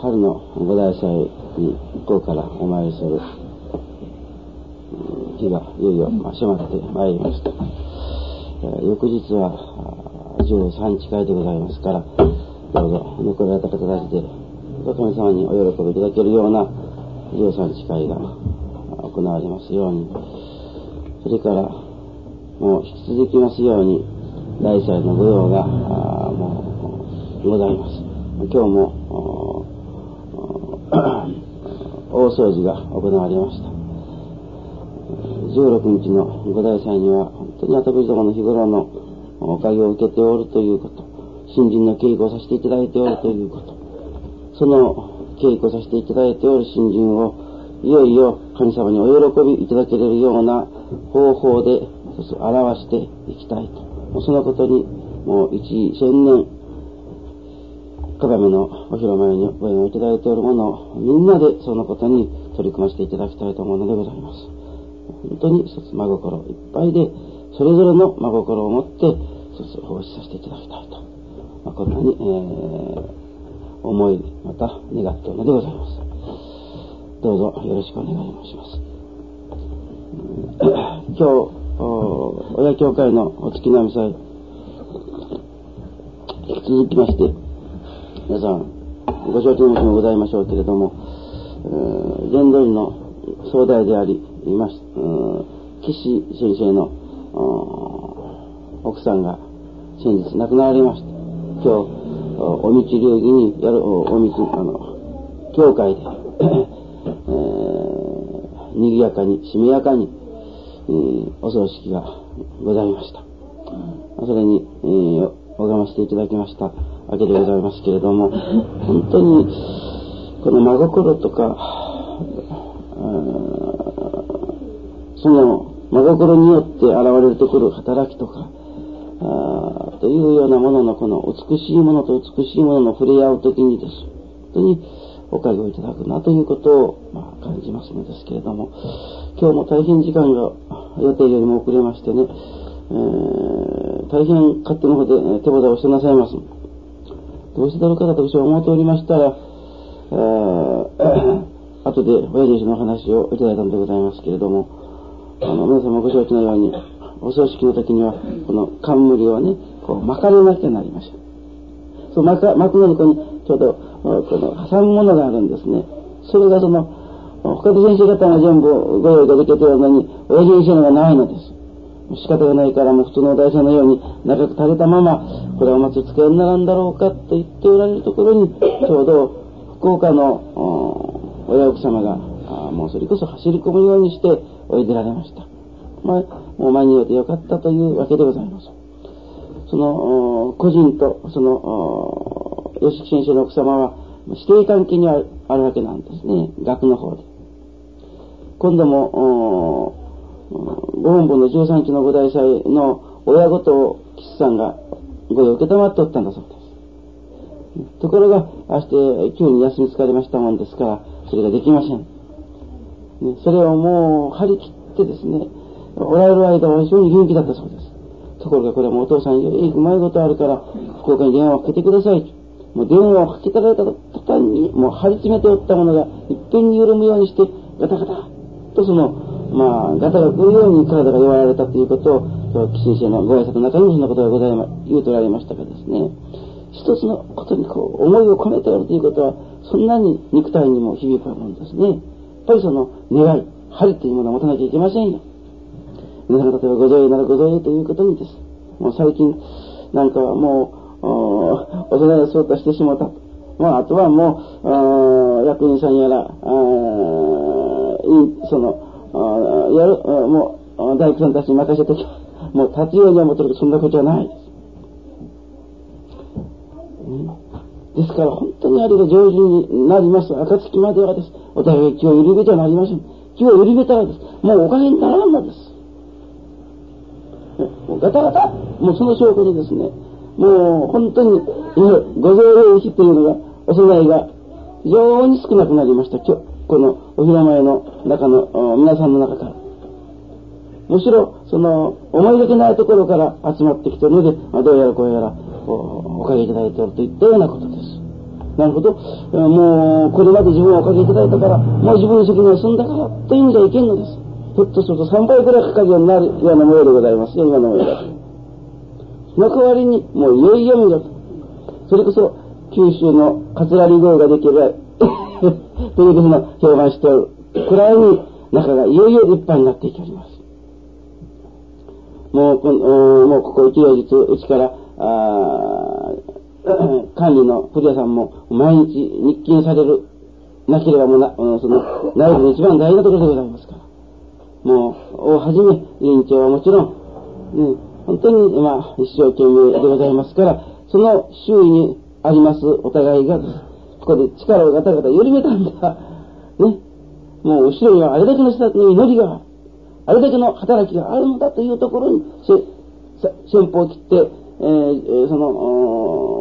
春の五大祭に向こうからお参りする日がいよいよ迫ってまいりました。翌日は13日会でございますから、どうぞ残られた方たちで、神様にお喜びいただけるような13日会が行われますように、それからもう引き続きますように、大祭の御用がもうございます。今日も大掃除が行われました。16日の五大祭には、本当に私どもの日頃のおかげを受けておるということ、新人の稽古をさせていただいておるということ、その稽古させていただいておる新人を、いよいよ神様にお喜びいただけるような方法で表していきたいと。そのことに、もう一千年、鏡のお披露目にご縁をいただいておるものを、みんなでそのことに取り組ませていただきたいと思うのでございます。本当に一つ真心いっぱいで、それぞれの真心を持って、一つ奉仕させていただきたいと。まあ、こんなに、えー、思い、また願っておるのでございます。どうぞよろしくお願い申します。今日、親教会のお月並み祭、引き続きまして、皆さん、ご承知のもございましょうけれども、全通りの総代であります、岸先生の奥さんが先日亡くなられました。今日、お道流儀にやる、お道、あの、教会で、えー、賑やかに、しめやかに、えー、お葬式がございました。それに、えー、拝ませていただきましたわけでございますけれども、本当に、この真心とか、その真心によって現れるところ働きとか、あというようなもののこの美しいものと美しいものの触れ合うときにです。本当におかげをいただくなということを、まあ、感じますのですけれども、今日も大変時間が予定よりも遅れましてね、えー、大変勝手の方で手札をしてなさいます。どうしてだろうかと私は思っておりましたら、えー、後で親弟子の話をいただいたのでございますけれども、あの、皆様ご承知のように、お葬式の時には、この冠をね、こう巻かれなきゃなりません。そう巻か、巻くのにこに、ちょうど、この挟むものがあるんですね。それがその、他の先生方が全部ご用意ができているのに、親父先生のがないのです。仕方がないからもう普通のお大さんのように長く垂れたまま、これはお祭り使いにならんだろうかと言っておられるところに、ちょうど福岡の親奥様が、もうそれこそ走り込むようにしておいでられました。まあ、もう間に合ってよかったというわけでございます。その、個人と、その、吉木先生の奥様は、指定関係にあるわけなんですね。学の方で。今度も、ご本部の13日の五大祭の親ごとを岸さんがご用受けたまっておったんだそうです。ところが、あして急に休み疲れましたもんですから、それができません。ね、それをもう張り切ってですね、おられる間は非常に元気だったそうです。ところがこれもお父さんよりうまいことあるから、福岡に電話をかけてください。もう電話をかけたられた途端に、もう張り詰めておったものが、いっぺんに緩むようにして、ガタガタとその、まあ、ガタが来るように体が弱られたということを、岸先生のご挨拶の中にもそんなことがございま、言うとられましたがですね、一つのことにこう、思いを込めておるということは、そんなに肉体にも響くものですね。やっぱりその願い、針というものを持たなきゃいけませんよ。皆さん例えばご造営ならご造営ということにです。もう最近なんかはもう、お供えをそうとしてしまった。まあ、あとはもう、役員さんやら、その、やる、もう、大工さんたちに任せてもう立つようには思ってるけど、そんなことはないです。ですから本当にあれが上手になります。暁まではです。お互い気を緩めてはなりません。気を緩めたらです。もうおかげにならんのです。もうガタガタ、もうその証拠にですね、もう本当に、ご贈用費というのが、お供えが非常に少なくなりました。今日、このお披露目の中の皆さんの中から。むしろ、その、思いがけないところから集まってきてるので、まあ、どうやらこうやら、おおかげいただいておるといったようなことです。なるほど。もう、これまで自分をおかけいただいたから、もう自分の責任は済んだから、という意味じゃいけんのです。ひょっとすると3倍くらいかかるようになるような模様でございますよ、今の模様だと。その代わりに、もういよいよ見ろと。それこそ、九州の桂り声ができる、というふうな評判しておるくらいに、中がいよいよ立派になっていきます。もう、もうここ一両日、うちから、あ 管理の古谷さんも毎日日勤される、なければもうな、その、内部の一番大事なところでございますから。もう、をはじめ、委員長はもちろん、ね、本当に、まあ、一生懸命でございますから、その周囲にありますお互いが、ここで力をガタガタ緩めたんだ。ね。もう後ろにはあれだけの人たちの祈りが、あれだけの働きがあるのだというところに、先方を切って、えー、その、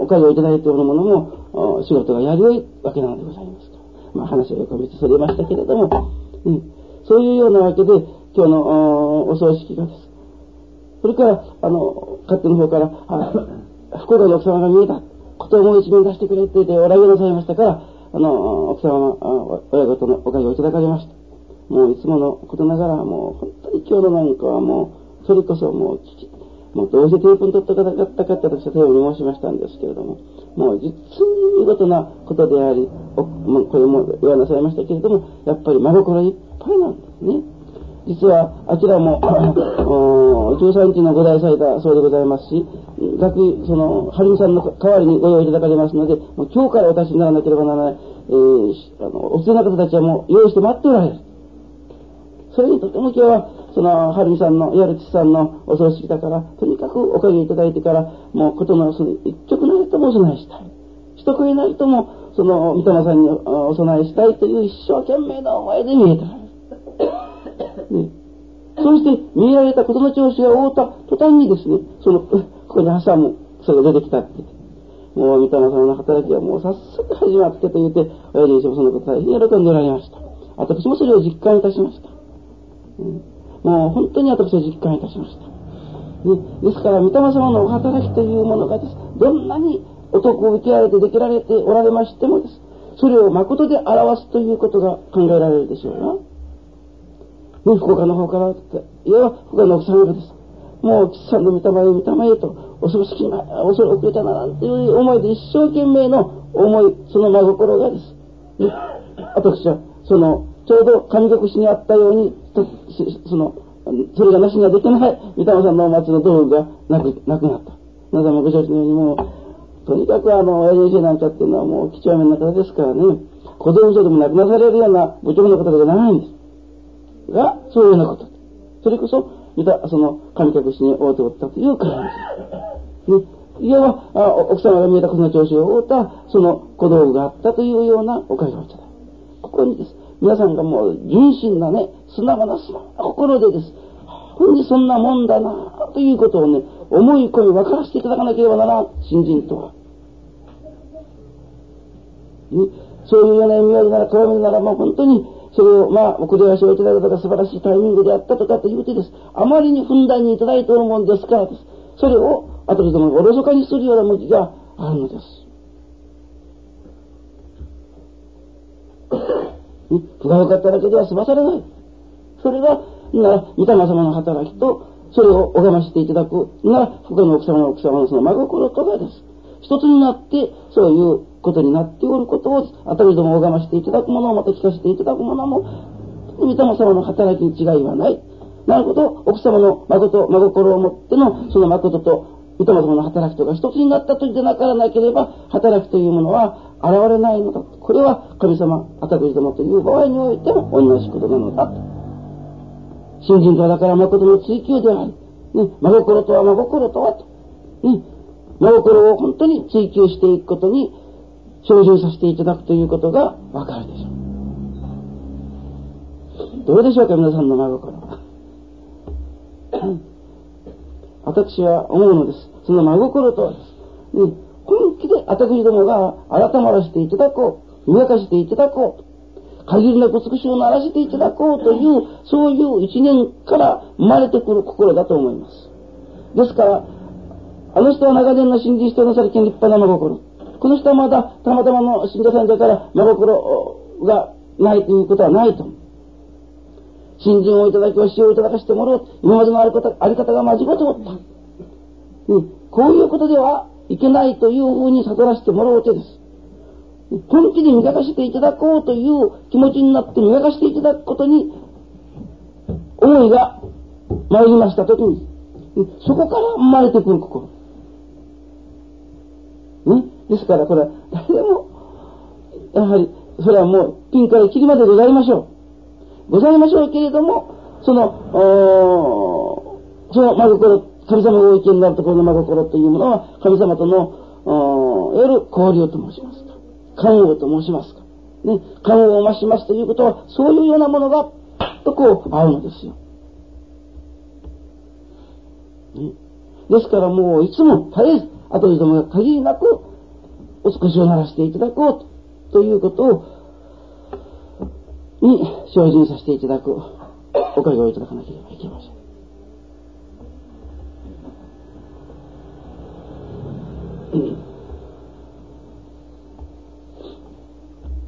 おかげをいただいておるものも、仕事がやりよいわけなのでございますから。まあ話は横道それましたけれども、うん、そういうようなわけで、今日のお葬式がです。それから、あの、勝手の方から、あ、不幸の奥様が見えた、ことをもう一面出してくれって言っておらげなさいましたから、あの、奥様の親御とのおかげをいただかれました。もういつものことながら、もう本今日のなんかはもう、それこそもう聞き、もうどうしてテープに取ったかったかって私は手を申しましたんですけれども、もう実に見事なことであり、おもうこれも言わなさいましたけれども、やっぱり真心いっぱいなんですね。実は、あちらも、13日のご代祭だそうでございますし、学、その、はるみさんの代わりにご用意いただかれますので、もう今日からお立ちにならなければならない、えー、あの、お連れの方たちはもう用意して待っておられる。それにとても今日は、その、はるみさんの、いわゆる父さんのお葬式だから、とにかくおかげいただいてから、もうことのその一曲なりともお供えしたい。一声なりとも、その、三玉さんにお供えしたいという一生懸命な思いで見えた。ね。そして、見えられたことの調子が覆った途端にですね、その、ここに挟む、それが出てきたって。もう、三玉さんの働きはもう早速始まってと言って、親父にしもそのこと大変喜んでおられました。私もそれを実感いたしました。うんもう本当に私は実感いたしました。ね、ですから、御霊様のお働きというものがです、どんなにお得を受けられてできられておられましてもです、それを誠で表すということが考えられるでしょうな。ね、福岡の方からって、いや、福岡の奥様がです。もう、吉さんの御霊へ御霊へと、お葬式が、おそれ遅れたな、なんていう思いで一生懸命の思い、その真心がです。ね、私は、その、ちょうど神隠しにあったように、その、それがなしにはできない、三玉さんのお祭りの道具がなく、なくなった。皆さんもご承知のようにもう、とにかくあの、親父先生なんかっていうのはもう、貴重面の方ですからね、子供所でも亡くなされるような部長の方じゃないんです。が、そういうようなこと。それこそ、見た、その、神隠しに会うておったという感じです。ね。いわば、奥様が見えたこの調子を覆った、その小道具があったというようなおかげをいただここにです。皆さんがもう純真なね、素直な素直な心でです。ほんにそんなもんだなということをね、思い込み分からせていただかなければならん、新人とは。ね、そういうような意味合いなら、絡めならもう本当に、それを、まあ、お下しをいただいたが素晴らしいタイミングであったとかって言うてです。あまりにふんだんにいただいておるもんですからです。それを、後でもおろそかにするような向きがあるのです。不が良かっただけでは済まされない。それが、な、御霊様の働きと、それを拝ましていただく、な、他の奥様の奥様のその真心とがです。一つになって、そういうことになっておることを、あたりども拝ましていただくものをまた聞かせていただくものも、御霊様の働きに違いはない。なるほど、奥様の、真心をもっての、その誠と御霊様の働きとか一つになった時でなからなければ、働きというものは現れないのだ。これは神様、あたくじ様という場合においても同じことなのだと。信心とはだから誠の追求である。ね、真心とは真心とはと。ね、真心を本当に追求していくことに精進させていただくということがわかるでしょう。どうでしょうか、皆さんの真心は。私は思うのです。その真心とはです。ね、本気で私どもが改まらせていただこう、磨かせていただこう、限りなく美しを鳴らしていただこうという、そういう一年から生まれてくる心だと思います。ですから、あの人は長年の信じしてなされて立派な真心。この人はまだたまたまの信者さんだから真心がないということはないと。信心をいただきは死をいただかしてもらおう。今までのあり方あり方が間違っておった。うん、こういうことではいけないというふうに悟らせてもらおうてです。本気で磨かしていただこうという気持ちになって磨かしていただくことに思いが参りましたときに、そこから生まれてくる心。ね。ですからこれは誰でも、やはり、それはもうピンからキリまでございましょう。ございましょうけれども、その、その真心、神様がお意見になるところの真心というものは、神様との、いわゆる交流と申しますか。感応と申しますか。ね。感応を増しますということは、そういうようなものが、パッとこう、合うのですよ。ね。ですからもういつも絶えず、後でどもが限りなく、お少しを鳴らしていただこう、ということを、に精進させていただく、おかげをいただかなければいけません。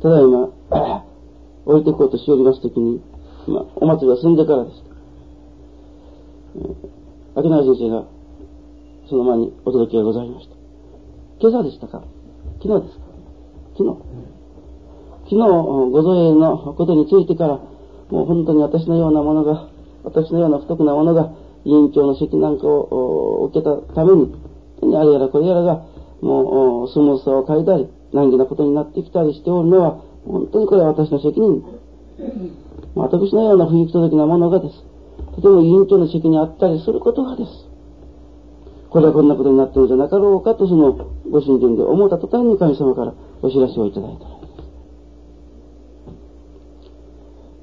ただいま、置いていこうとしておりますときに、まあ、お祭りは済んでからです。秋永先生が、その前にお届けがございました。今朝でしたか？昨日ですか？昨日。昨日、ご造営のことについてから、もう本当に私のようなものが、私のような不徳なものが、委員長の席なんかを受けたために、あれやらこれやらが、もう、スムーズさを変えたり、難儀なことになってきたりしておるのは、本当にこれは私の責任。私のような不行き届きなものがです。とても委員長の責任あったりすることがです。これはこんなことになっているんじゃなかろうかとそのご信心で思った途端に神様からお知らせをいただいた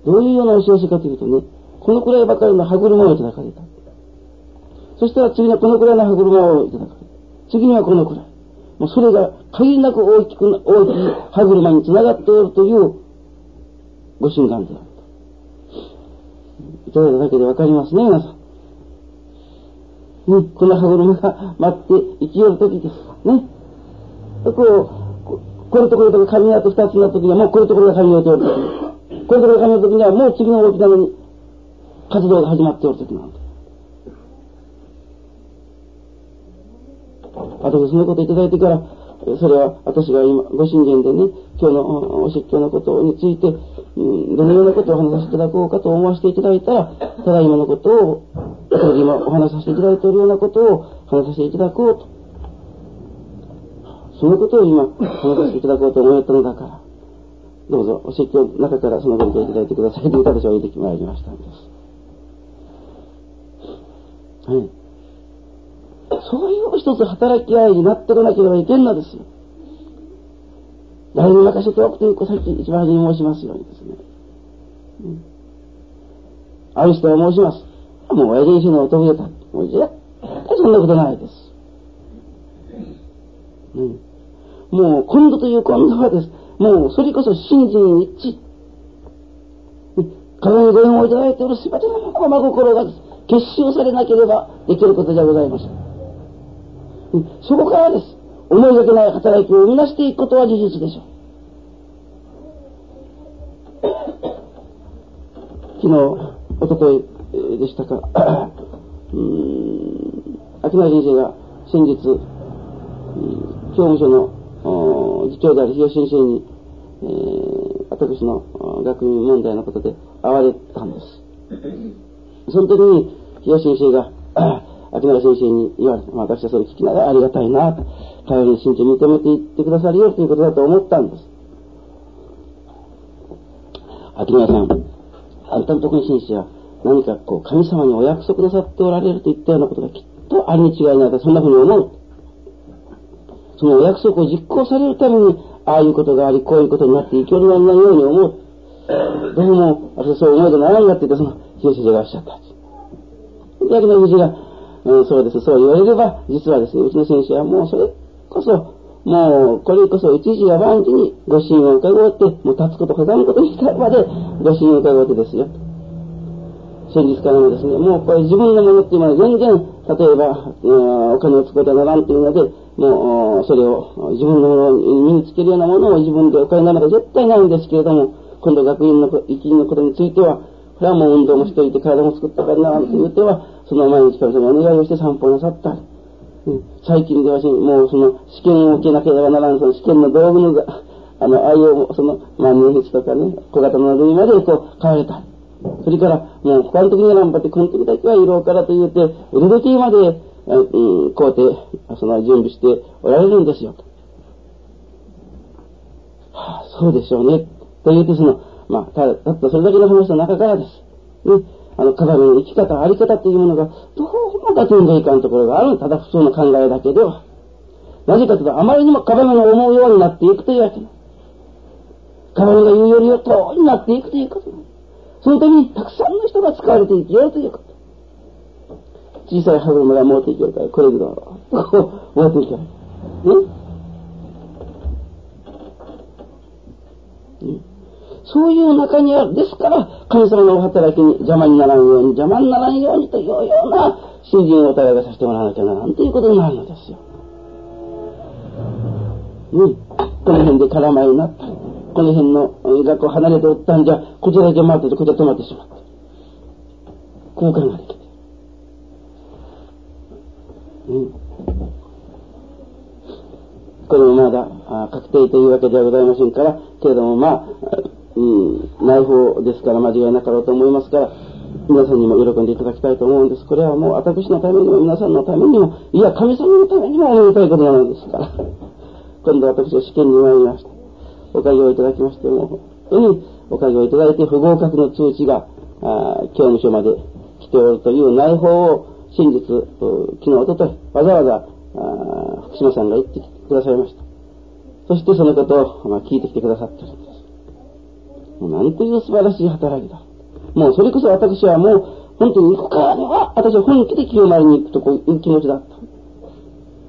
どういうようなお知らせかというとね、このくらいばかりの歯車をいただかれた。そしたら次はこのくらいの歯車をいただかれた。次にはこのくらい。もうそれが限りなく大きく、大きい歯車につながっておるというご神願であると。いただいただけでわかりますね、皆さん。ね、この歯車が待って生きよるときです。ね。こう、これとこれとか噛み合って二つになったときはもうこれとこれが噛み合っておると。これとこれが噛み合ったときにはもう次の大きなのに活動が始まっておるときなんだ。あとそのこといただいてから、それは私が今、ご信玄でね、今日のお説教のことについて、うん、どのようなことをお話しいただこうかと思わせていただいたら、ただ今のことを、今お話しさせていただいているようなことを話させていただこうと。そのことを今、話させていただこうと思ったのだから、どうぞ、お説教の中からそのご理解いただいてくださいという形を入れてまいりましたんです。はい。そういう一つ働き合いになってこなければいけんのですよ。誰に任せておくということさっき一番初めに申しますようにですね。うん、ある人は申します。もう親父にのお得でた。もう絶対そんなことないです。うん、もう今度という今度はです。もうそれこそ信心一致。体にご縁をいただいておるすべての真心が結集されなければできることじゃございません。そこからです。思いがけない働きを生み出していくことは事実でしょう。昨日、おとといでしたか、うん、秋前先生が先日、教務所の次長である日吉先生に、えー、私の学院問題のことで会われたんです。その時に、日吉先生が、秋永先生に言われて、私はそれ聞きながらありがたいなと、頼りに信じ認めていってくださるよということだと思ったんです。秋永さん、あんたのところに先生は何かこう神様にお約束なさっておられるといったようなことがきっとあるに違いないと、そんなふうに思う。その約束を実行されるために、ああいうことがあり、こういうことになっていきおりないように思う。どうも、私はそう思いでならんがって言って、その、先生がおっしゃった。で、秋永先生が、うん、そうです。そう言われれば、実はですね、うちの先生はもうそれこそ、もう、これこそ一時や万事にご神を伺って、もう立つこと、かがむことにしたまで、ご神を伺ってですよ。先日からもですね、もうこれ自分のものっていうのは全然例えば、えー、お金を使ってならんというので、もう、それを自分のものに身につけるようなものを自分でお金なるのが絶対ないんですけれども、今度学院の一員のことについては、これはもう運動もしておいて体も作ったからならんと言っては、その毎日神様にお願いをして散歩なさった。り、最近ではしもうその試験を受けなければならん、その試験の道具の、あの、ああいう、その、万年筆とかね、小型の類までこう、買われた。それから、もう他の時には頑張って、この時だけは色からと言って、腕時計まで、うん、こうやって、その準備しておられるんですよ。はあ、そうでしょうね。と言ってその、まあ、ただ、ったそれだけの話の中からです。ね。あの、鏡の生き方、あり方というものが、どうもが点でいかんところがある。ただ普通の考えだけでは。なぜかというと、あまりにも鏡の思うようになっていくというわけ鏡が言うよりを通りになっていくということそのためにたくさんの人が使われていきよということ。小さい歯車が持っていけるから、これぐらい、こう、持っていける。ねそういう中にある。ですから、神様のお働きに邪魔にならんように、邪魔にならんようにというような信心をお互いがさせてもらわなきゃならんということになるのですよ。うん。この辺で絡まりになった。この辺の学校離れておったんじゃ、こちらだけ回ってて、こちら止まってしまった。交換ができて。うん。これもまだ確定というわけではございませんから、けれどもまあ、うん、内包ですから間違いなかろうと思いますから、皆さんにも喜んでいただきたいと思うんです。これはもう私のためにも皆さんのためにも、いや神様のためにもおめでたいことなのですから。今度私は試験に参りました。おかげをいただきましても、本当におかげをいただいて不合格の通知が、あ教務所まで来ておるという内報を真実、昨日、おととい、わざわざあ福島さんが言ってくださいました。そしてそのことを、まあ、聞いてきてくださってるんです。もうなんという素晴らしい働きだ。もうそれこそ私はもう本当に行くからには、私は本気で清丸に行くとこういう気持ちだった。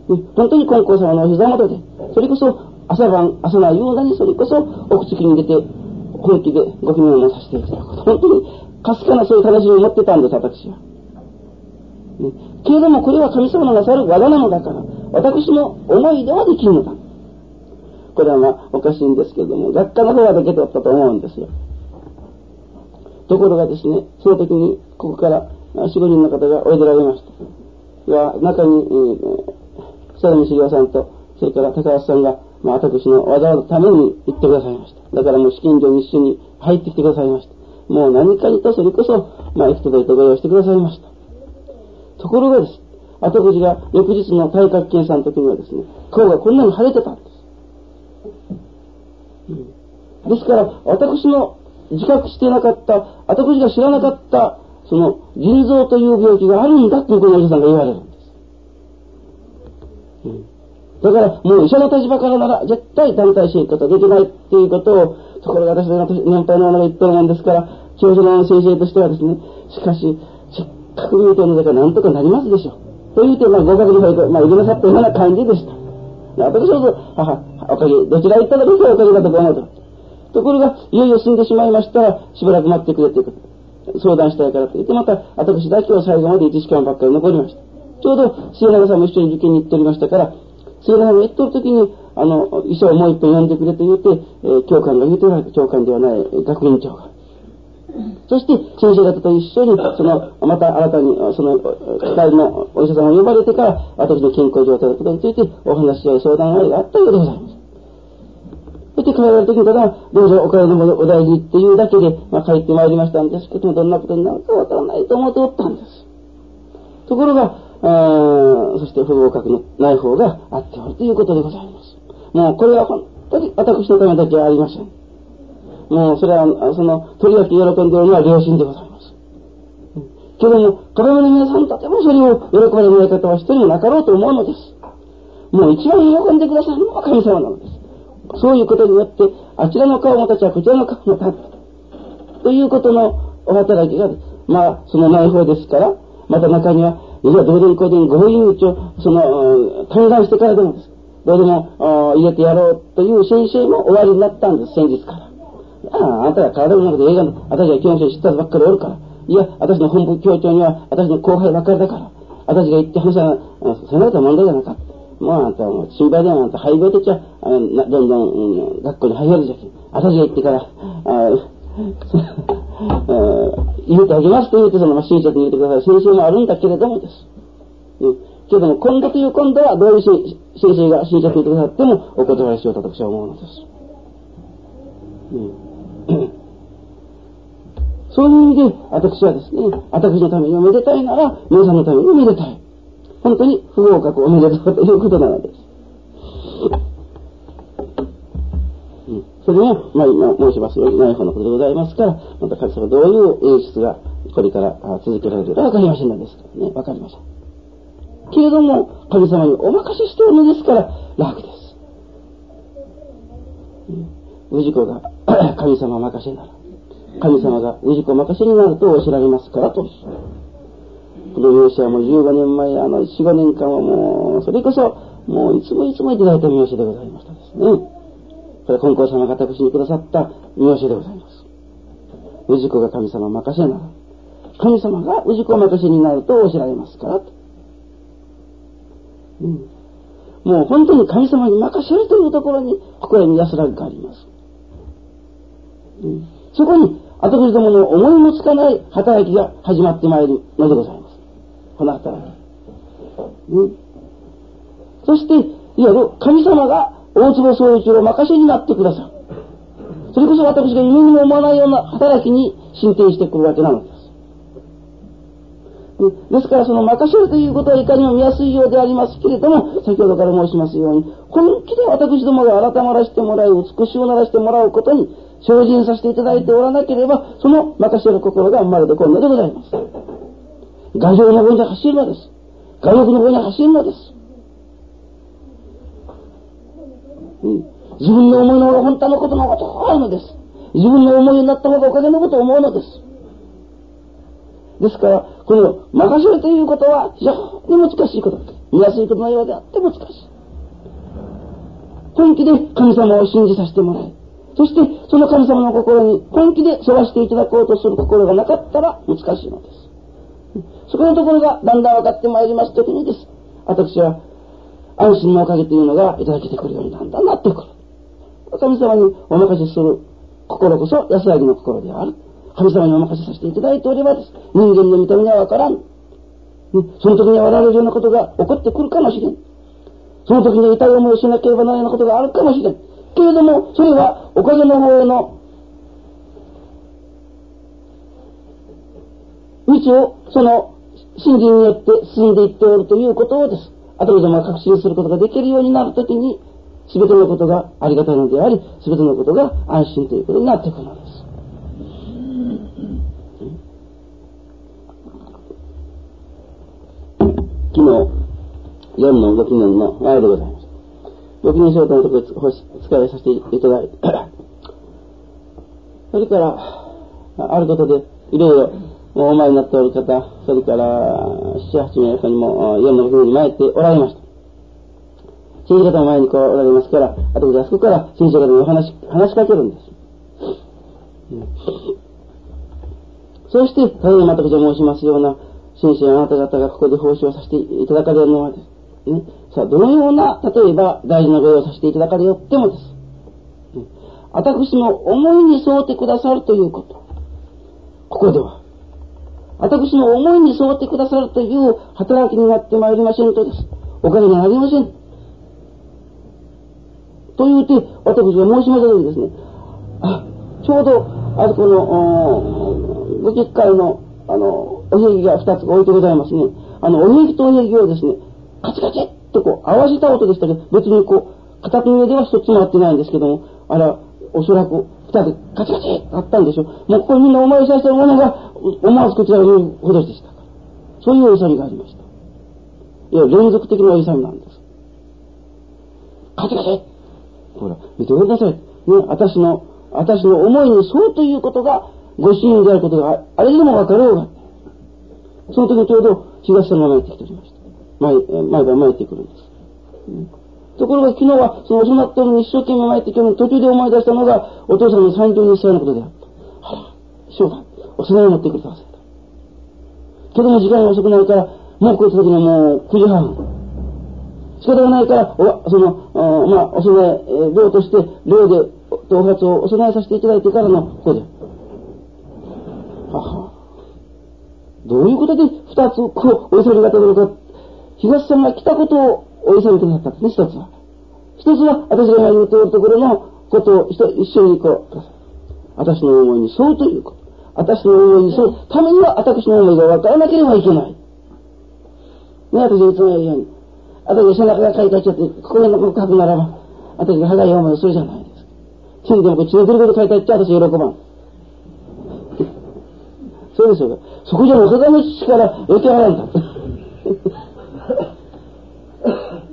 本当に金光様のお膝元で、それこそ朝晩、朝の夕方にそれこそお口に出て、本気でご避難をさせていただくこと。本当に、かすかなそういう楽しみを持ってたんです、私は。ね、けれどもこれは神様のなさる技なのだから、私の思いではできんのだ。これはまあおかしいんですけれども、学科の方はだけ取ったと思うんですよ。ところがですね、その時にここから4、5人の方がおいでられました。が、中に、えー、佐見茂さんと、それから高橋さんが、まあ、私のわざわざために行ってくださいました。だからもう資金所に一緒に入ってきてくださいました。もう何かにとそれこそ、まあ、行くといてご用意してくださいました。ところがです。後口が翌日の対角検査の時にはですね、顔がこんなに腫れてたんです。ですから、私の自覚してなかった、後口が知らなかった、その、腎臓という病気があるんだってこのお医者さんが言われるんです。うん、だから、もう医者の立場からなら、絶対団体支援ことはできないっていうことを、ところが私の年配の者が言ってるもんですから、教授の先生としてはですね、しかし、確認点のだからなんとかなりますでしょう。というて、まあ、合格に入ると、まあ、入れなさったような感じでした。私は、はおかげ、どちら行ったらですよ、おかげだと思うと。ところが、いよいよ済んでしまいましたら、しばらく待ってくれということ。相談したいからと言って、また、私だけは最後まで1時間ばっかり残りました。ちょうど、末永さんも一緒に受験に行っておりましたから、末永さんが行っとる時に、あの、医者をもう一遍呼んでくれと言って、えー、教官が言うておられた、教官ではない学院長が。そして、先生方と一緒に、その、また新たに、その、機械のお医者さんを呼ばれてから、私の健康状態のことについてお話し合い相談会があったようでございます。そして帰られる時にただ、どうぞお体のお大事っていうだけで、まあ、帰ってまいりましたんですけども、どんなことになるかわからないと思っておったんです。ところが、そして不合格のない方があっておるということでございます。もうこれは本当に私のためだけはありません。もうそれは、その、とりわけ喜んでおるのは良心でございます。けども、子供の皆さんとてもそれを喜ばれない方は一人もなかろうと思うのです。もう一番喜んでくださるのは神様なのです。そういうことによって、あちらの顔も立ちはこちらの顔も立つ。ということのお働きが、まあ、その内包ですから、また中には、いや、どうでもこうでもご本人を、その、嘆願してからでもで。どうでも入れてやろうという先生も終わりになったんです、先日から。ああ、あんたが体の中で映画の、私が教師を知ったばっかりおるから。いや、私の本部教長には、私の後輩ばっかりだから。私が言って話は、そんなことは問題じゃなかった。もうあんたも心配ではあんた廃病的は、あのどんどん、うん、学校に入るじゃん。私が言ってから、あ言うてあげますと言うて、その、まあ、親切に言ってください。先生もあるんだけれどもです。うん、けども、今度という今度は、どういう先生が親切に言ってくださっても、お断りしようと私は思うのです。うんそういう意味で、私はですね、私のためにおめでたいなら、皆さんのためにおめでたい。本当に不合格おめでとうということなのです。それも、まあ、今申しますように、内包のことでございますから、また神様どういう演出がこれから続けられるかわかりませんのですからね、わかりません。けれども、神様にお任せしておるのですから、楽です。うん、氏子が 神様任せなら、神様が氏子任せになるとおっしゃられますからと。この用紙はもう15年前、あの4、5年間はもう、それこそ、もういつもいつもいただいた名詞でございましたですね。これ、金光様が私にくださった名詞でございます。氏子が神様任せなら、神様が氏子任せになるとおっしゃられますからと。うん、もう本当に神様に任せるというところに心に安らぎがあります。うん、そこに私どもの思いもつかない働きが始まってまいるのでございます。この働き。うん、そして、いわゆる神様が大坪総一郎任せになってくださる。それこそ私が夢にも思わないような働きに進展してくるわけなのです。ですからその任せるということはいかにも見やすいようでありますけれども、先ほどから申しますように、本気で私どもが改まらせてもらい、美しをならしてもらうことに精進させていただいておらなければ、その任せる心が生まれてこんのでございます。画像の方に走るのです。画力の方に走るのです。うん、自分の思いの方が本当のことのことを思うのです。自分の思いになった方がおかげのことを思うのです。ですから、この任せるということは非常に難しいことです。見やすいことのようであって難しい。本気で神様を信じさせてもらい、そして、その神様の心に本気で沿わせていただこうとする心がなかったら難しいのです。そこのところがだんだん分かってまいりますときにです。私は安心のおかげというのがいただけてくるようにだんだんなってくる。神様にお任せする心こそ安らぎの心である。神様にお任せさせていただいておればです。人間の見た目には分からん。その時には笑われるようなことが起こってくるかもしれん。その時に痛い思いをしなければならないようなことがあるかもしれん。けれども、それはおかげの方への道を、その、信心によって進んでいっておるということをです。後でも確信することができるようになるときに、すべてのことがありがたいのであり、すべてのことが安心ということになってくるのです。昨日、4のご記念の前でございます。ご記念書のところで使いさせていただいて、それから、あることで、いろいろお前になっておる方、それから、七八名他にも、四の国に参っておられました。信者方の前にこうおられますから、あとであそこから信者方にお話、話しかけるんです。そして、ただまた申しますような、信者あなた方がここで奉仕をさせていただかれるのはです。ね、さあ、どのような、例えば大事なご用をさせていただかれよってもです。私の思いに沿ってくださるということ。ここでは、私の思いに沿ってくださるという働きになってまいりませんとです。お金がありません。と言うて、私が申しましたようにですね、あちょうど、あそこの、ご実会の、あの、お部屋が二つ置いてございますね。あの、お部屋とお部屋をですね、カチカチっとこう、合わせた音でしたけど、別にこう、片手上では一つもあってないんですけども、あれは、おそらく、二つ、カチカチあったんでしょう。もうこれみんな思い出したものが、思わずこちらを言うほどでした。そういうお勇みがありました。いや、連続的なお勇みなんです。カチカチほら、見てください。ね、私の、私の思いにそうということが、ご主人であることがあれでもわかろうが。その時にちょうど東様がやってきておりました。毎毎晩参ってくるんです。ところが昨日は、その遅なったのに一生懸命参ってきて途中で思い出したのが、お父さんの三十日歳のことであった。はら、師匠がお供えを持ってくれたはずだ。けども時間が遅くなるから、もう来る時にはもう9時半。仕方がないから、おその、まあ、お供え、えー、量として、量で、頭髪をお供えさせていただいてからの、ここで。はは。どういうことで二つ、こう、お急ぎがたのか。東さんが来たことをお急ぎくださったんですね、一つは。一つは、私が今言うておるところのことを一緒に行こう、私の思いに沿うということ。私の思いに沿うためには、私の思いが分からなければいけない。ね、私いつも言うように。私が背中がかいたちゃって、心の書くならば、私が歯がい思いをするじゃないですか。死んでも血の出ること書いてあっちゃ私喜ばん。そうですよ。そこじゃお方の力余計払うんだ。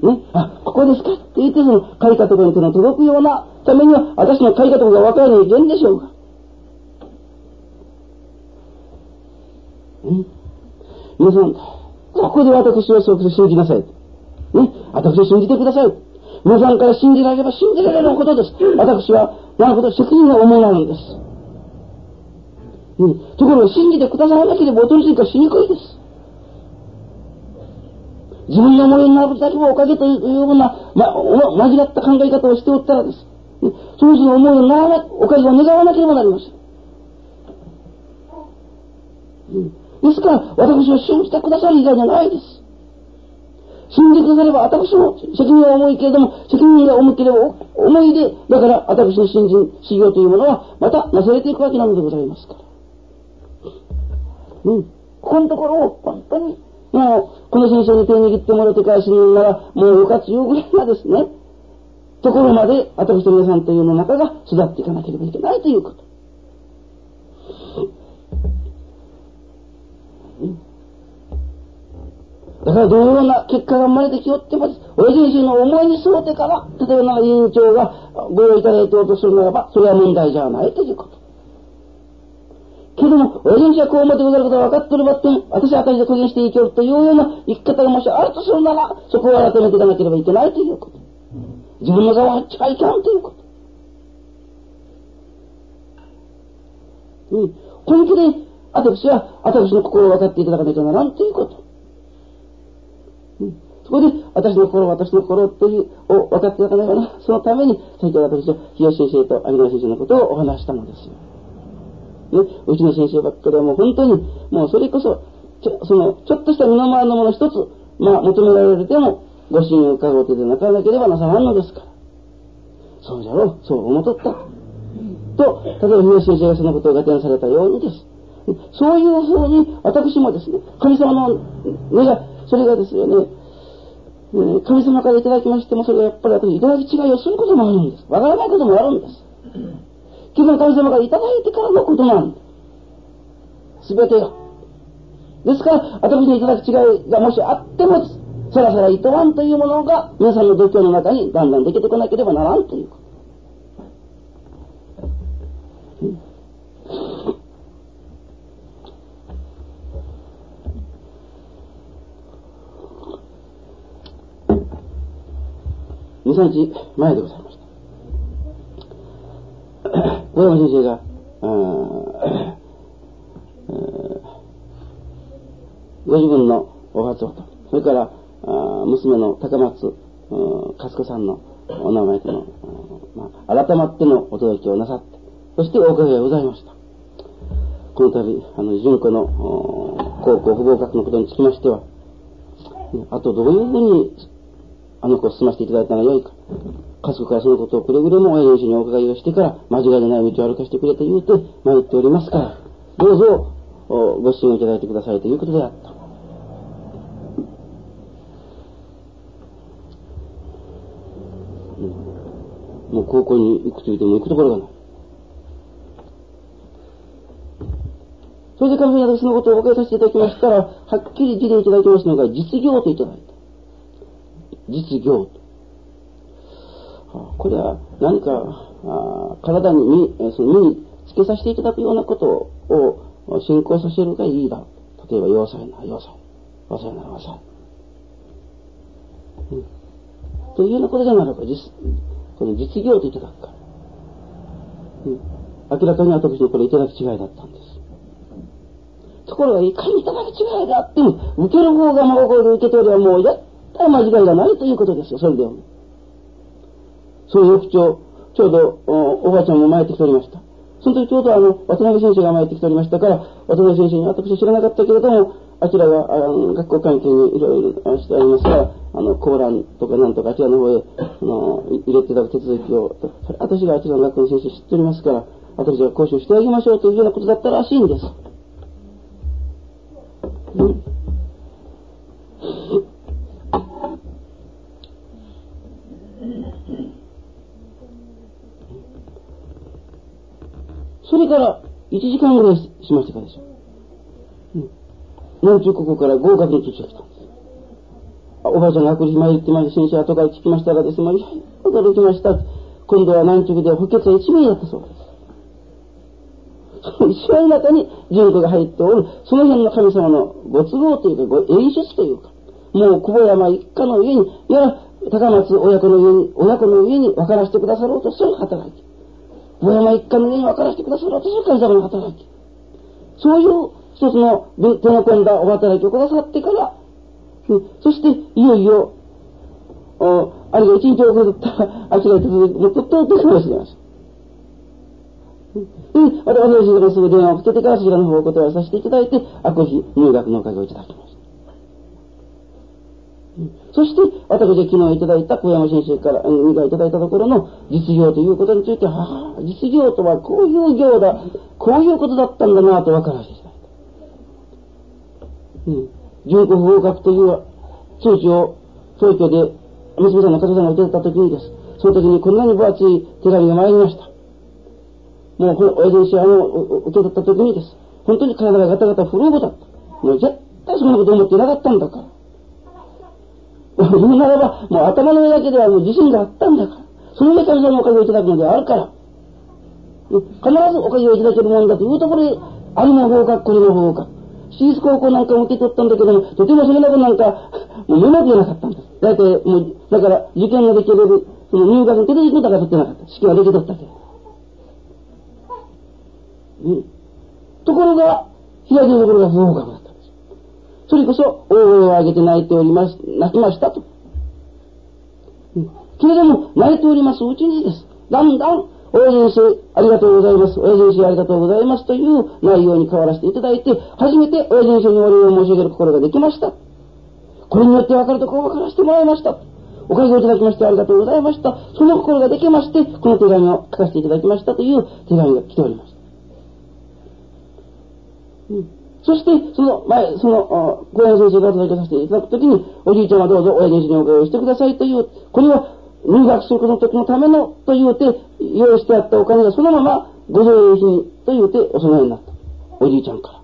ね、あ、ここですか？って言って、その書いたところに手の届くようなためには、私の書いたところが分からないといけんでしょうか。ね、皆さん、ここで私をそう信じなさい。ね、私を信じてください。皆さんから信じられれば信じられることです。私は、なるほど、責任が重いなんです。うん、ところが信じてくださらなければお取り次ぎがしにくいです。自分の思いになるだけはおかげというような、ま、間違った考え方をしておったらです。ね、その人の思いにならな、おかげを願わなければなりません。うん、ですから、私を信じてくださる以外じゃないです。信じてくだされば私も責任は重いけれども、責任が重ければ重いで、だから私の信心、修行というものはまたなされていくわけなのでございますから。うん。ここのところを本当に、もう、この先生に手を握ってもらってから死ぬなら、もうよかつよぐらいなですね、ところまで私と皆さんというの中が育っていかなければいけないということ。だからどのような結果が生まれてきよっても、親父の思いに沿ってから、例えば委員長がご用意いただいておうとするならば、それは問題じゃないということ。けれども、親父はこう思ってござることが分かっておればって、私は私で個人していけるというような生き方がもしあるとするなら、そこを改めていかなければいけないということ。自分の側は近いかんということ。うん。本気で、私は、私の心を分かっていただかなきゃならんということ。そこで、私の心、私の心という、を分かっていただかないかな。そのために、先ほど私は、日吉先生と有川先生のことをお話したのですよ。ね、うちの先生ばっかりはもう本当に、もうそれこそ、ちょ、その、ちょっとした身の回りのもの一つ、まあ、求められても、ご信用かごてでなかなければなさらんのですから。そうじゃろう、そう思っとった。と、例えば日吉先生がそのことを合点されたようにです。そういうふうに、私もですね、神様の目が、それがですよね、神様からいただきましても、それがやっぱり私、いただき違いをすることもあるんです。わからないこともあるんです。けど神様からいただいてからのことなんです。すべてが。ですから、私にいただき違いがもしあっても、さらさらいとわんというものが、皆さんの度胸の中にだんだんできてこなければならんということ。2、3日前でございました。小山先生が、ご自分のお初をと、それから、娘の高松勝子さんのお名前との、まあ、改まってのお届けをなさって、そしておかげがございました。この度、あの、純子の高校不合格のことにつきましては、あとどういうふうにあの子を進ませていただいたのが良いか。家族からそのことをくれぐれも親父にお伺いをしてから、間違いのない道を歩かせてくれと言うて迷っておりますから、どうぞご支援いただいてくださいということであった。もう高校に行くと言っても行くところがない。それで神様に私のことをお伺いさせていただきましたら、はっきり字でいただきましたのが、実業といただいた。実業と。これは何か体に身その身につけさせていただくようなことを進行させるがいいだろう。例えば、要塞なら要塞。和裁なら和裁。うん。というようなことじゃならば、実、この実業といただくから。うん。明らかに私のこれいただき違いだったんです。ところがいかにいただき違いがあっても、受ける方が真心で受け取ればもう絶対間違いがないということですよ、それでも。その翌朝、ちょうどおばあちゃんも参ってきておりました。その時ちょうどあの、渡辺先生が参ってきておりましたから、渡辺先生に私は知らなかったけれども、あちらがあの学校関係にいろいろしてありますから、あの、コーランとかなんとかあちらの方へ、あの、入れていただく手続きを、私があちらの学校の先生知っておりますから、私が交渉してあげましょうというようなことだったらしいんです。うんから1時間ぐらいしましたかでしょ。うん。南中国から合格の通知が来たんです。おばあちゃんが悪事参ってまいり、先生後から聞きましたがですね、驚きました。今度は南中では補欠は1名だったそうです。その一番中に純子が入っておる、その辺の神様のご都合というか、ご演出というか、もう久保山一家の上に、いや、高松親子の上に、親子の上に分からせてくださろうとする働き。小山一家の上に分からせてくださろうとする神様の働き。そういう一つの手の込んだお働きをくださってから、そしていよいよ、あれが一日遅れたら、あちらへ続き、もうとととかもしれません。で、私がすぐ電話をかけてからそちらの方をお断りさせていただいて、悪日入学のおかげをいただきました。そして、私が昨日いただいた小山先生から、2回いただいたところの実業ということについて、はあ、実業とはこういう業だ、こういうことだったんだなと分からせていただいた。うん。純子合格という通知を、東京で娘さんの方さんが受けた時にです。その時にこんなに分厚い手紙が参りました。もうこの親父氏あの受け取った時にです。本当に体がガタガタ震えぼだった。もう絶対そんなこと思っていなかったんだから。言うならば、もう頭の上だけではもう自信があったんだから。その上からのおかげをいただくのであるから。必ずおかげをいただけるもんだというところで、あれの合格、これの合格。私立高校なんかも受け取ったんだけども、とてもそれなことなんか、もう目もくれなかったんです。だいたいもう、だから受験ができる、その入学の手続きだから取ってなかった。式はでき取ったけど。うん。ところが、開きのところが不合格だっ。それこそ、大声を上げて泣いております、泣きましたと。けれども、泣いておりますうちにです。だんだん、親先生、ありがとうございます。親先生、ありがとうございますという内容に変わらせていただいて、初めて親先生にお礼を申し上げる心ができました。これによって分かるところを分からせてもらいました。おかげをいただきましてありがとうございました。その心ができまして、この手紙を書かせていただきましたという手紙が来ております。うん、そして、その前、その、小山先生が届けさせていただくときに、おじいちゃんはどうぞ親先生におかげをしてくださいという、これは入学するの時のためのというて、用意してあったお金がそのままご贈与品というてお供えになった。おじいちゃんから。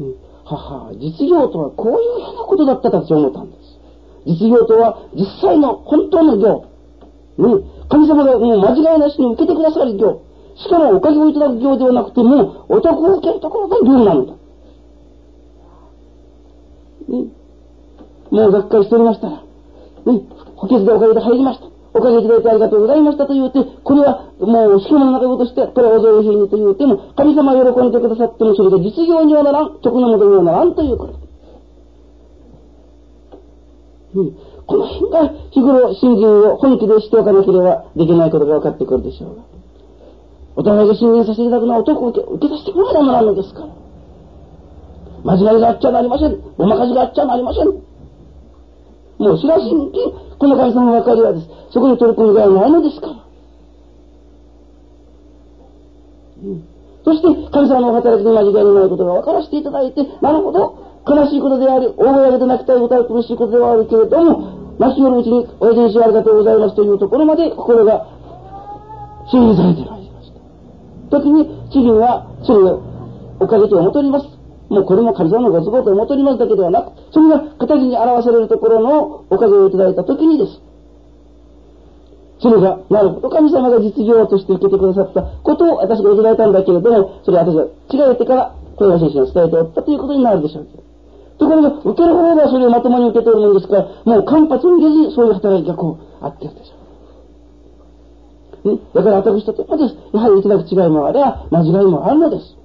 うん、はは、実業とはこういうようなことだったかと思ったんです。実業とは実際の本当の業。ね、神様がもう間違いなしに受けてくださる業。しかもおかげをいただく業ではなくても、お得を受けるところが業なのだ。ね、もう学会しておりましたら、ね、補欠でおかげで入りました。おかげいただいてありがとうございましたと言うて、これはもう仕組の中として、これはお贈り品と言うても、神様が喜んでくださっても、それで実業にはならん、徳のもとにはならんということ。うん、この辺が日頃信心を本気でしておかなければできないことが分かってくるでしょう。お互いが信任させていただくのは男を受け受けさせてもらわなならんのですから。間違いがあっちゃなりません。ごまかしがあっちゃなりません。もう知らしにこの神様の分かりはです。そこに取り組みがないのですから。うん、そして、神様の働きに間違いのないことが分からせていただいて、なるほど、悲しいことであり、大声上げて泣きたいことは苦しいことではあるけれども、泣き寄るうちに、おやじにしありがとうございますというところまで心が信じされていりました。時に、主人は、それをおかげと思っております。もうこれも神様のご都合と思っておりますだけではなく、それが形に表されるところのおかげをいただいたときにです。それが、なるほど、神様が実情として受けてくださったことを私がいただいたんだけれども、それは私が違えてから小山先生に伝えておったということになるでしょう。ところが、受ける方はそれをまともに受け取るもんですから、もう間髪にげずそういう働きがこう、あってるでしょう。ね、だから私とてもです。やはりいただく違いもあれば、間違いもあるのです。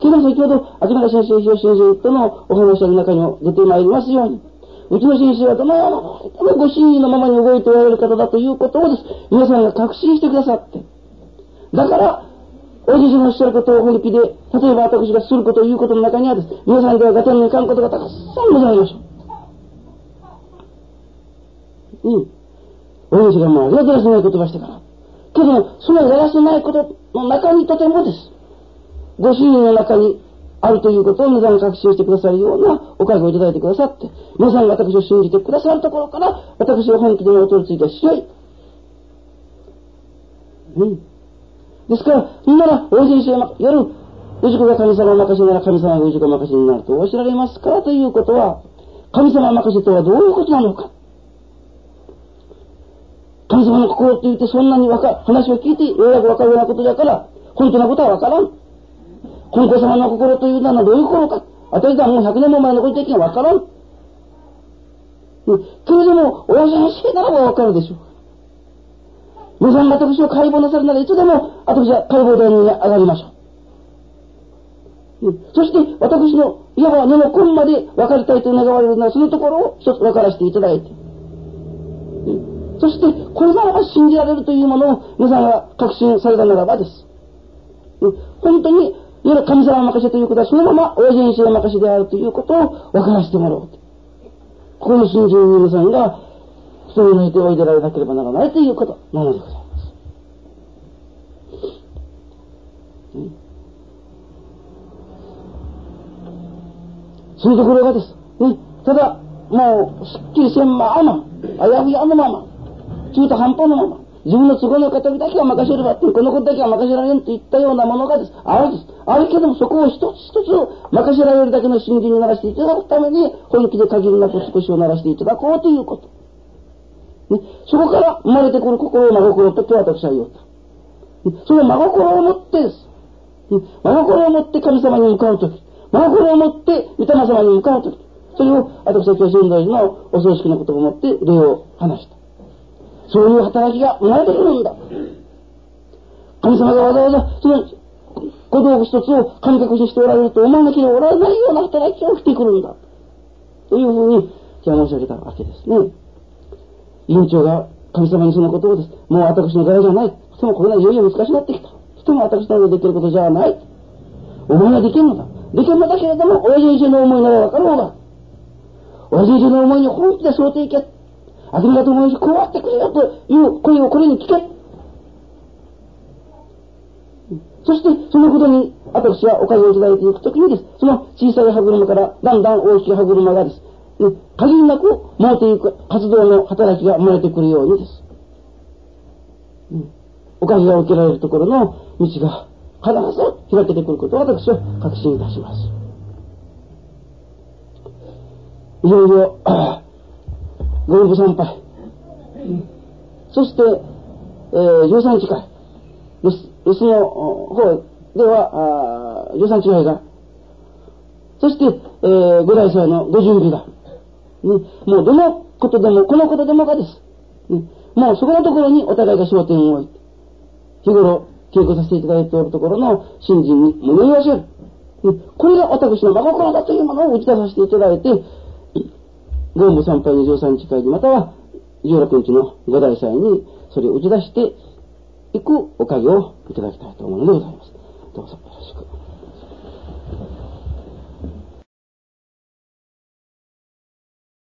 けど先ほど、秋中先生、広先生とのお話の中にも出てまいりますように、うちの先生はどのようなご真意のままに動いておられる方だということをです、皆さんが確信してくださって、だから、おじいのおっしゃることを本気で、例えば私がすることを言うことの中にはです、皆さんではガテンにいかんことがたくさんございましょう。うん。おじいがもうありがとうらせない言葉してから。けど、そのやらせないことの中にとてもです。ご主人の中にあるということを皆さんが確信してくださるようなおかげをいただいてくださって、皆さんが私を信じてくださるところから、私は本気でお取り次ぎがしよい。うん。ですから、みんなが大先生は夜、氏子が神様任せなら神様が氏子任せになるとおっしゃられますからということは、神様任せとはどういうことなのか。神様の心って言ってそんなにわか、話を聞いてようやくわかるようなことだから、本当なことはわからん。本当様の心というのはどういう心か。私はもう100年も前のこと的にはわからん。けれども、親先生ならばわかるでしょう。皆さん私を解剖なさるならいつでも私は解剖台に上がりましょう。そして私のいわば根の根まで分かりたいと願われるのはそのところを一つ分からせていただいて。そしてこれならば信じられるというものを皆さんが確信されたならばです。本当にいわゆる神様任せということはそのまま親人生任せであるということを分からせてもらおうと。ここの信心の皆さんが人に抜いておいでられなければならないということなのでございます。そのところがです。ね、ただ、もう、すっきりせんまあま、あやふやのまま、中途半端のまま、自分の都合の方だけは任せればって、このことだけは任せられんといったようなものがです。あるです。あるけども、そこを一つ一つを任せられるだけの信心にならしていただくために、本気で限りなく少しをならしていただこうということ。ね、そこから生まれてくる心を真心とって私は言おうと。その真心を持ってです。真心を持って神様に向かうとき、真心を持って御霊様に向かうとき、それを私は今日仙台のお葬式のことを持って礼を話した。そういう働きが生まれてくるんだ。神様がわざわざその小道具一つを神隠ししておられると思わなければおられないような働きが起きてくるんだ。というふうに、じゃあ申し上げたわけですね。委員長が神様にそのことをです。もう私の柄じゃない。そのこれはいよいよ難しくなってきた。人も私の上でできることじゃない。お前はできるのだ。できるのだけれども、親父以上の思いならわかるのだ。親父以上の思いに本気で想定いけ。あきらと思いし、こうやってくれよという声をこれに聞け。そして、そのことに、私はおかげをいただいていくときにです。その小さい歯車から、だんだん大きい歯車がです。限りなく燃えていく活動の働きが生まれてくるようにです。おかげが受けられるところの道が必ず開けてくることを私は確信いたします。いよいよ、ご恩部参拝。そして、えー、13日会。留守の方では、あ13日会が。そして、えー、五代祭のご準備が。ね、もうどのことでも、このことでもかです。ね、もうそこのところにお互いが焦点を置いて、日頃稽古させていただいておるところの信心に胸言わせる。ね、これが私の真心だというものを打ち出させていただいて、五無参拝の13日会議、または16日の五大祭にそれを打ち出していくおかげをいただきたいと思うのでございます。どうぞよろしく。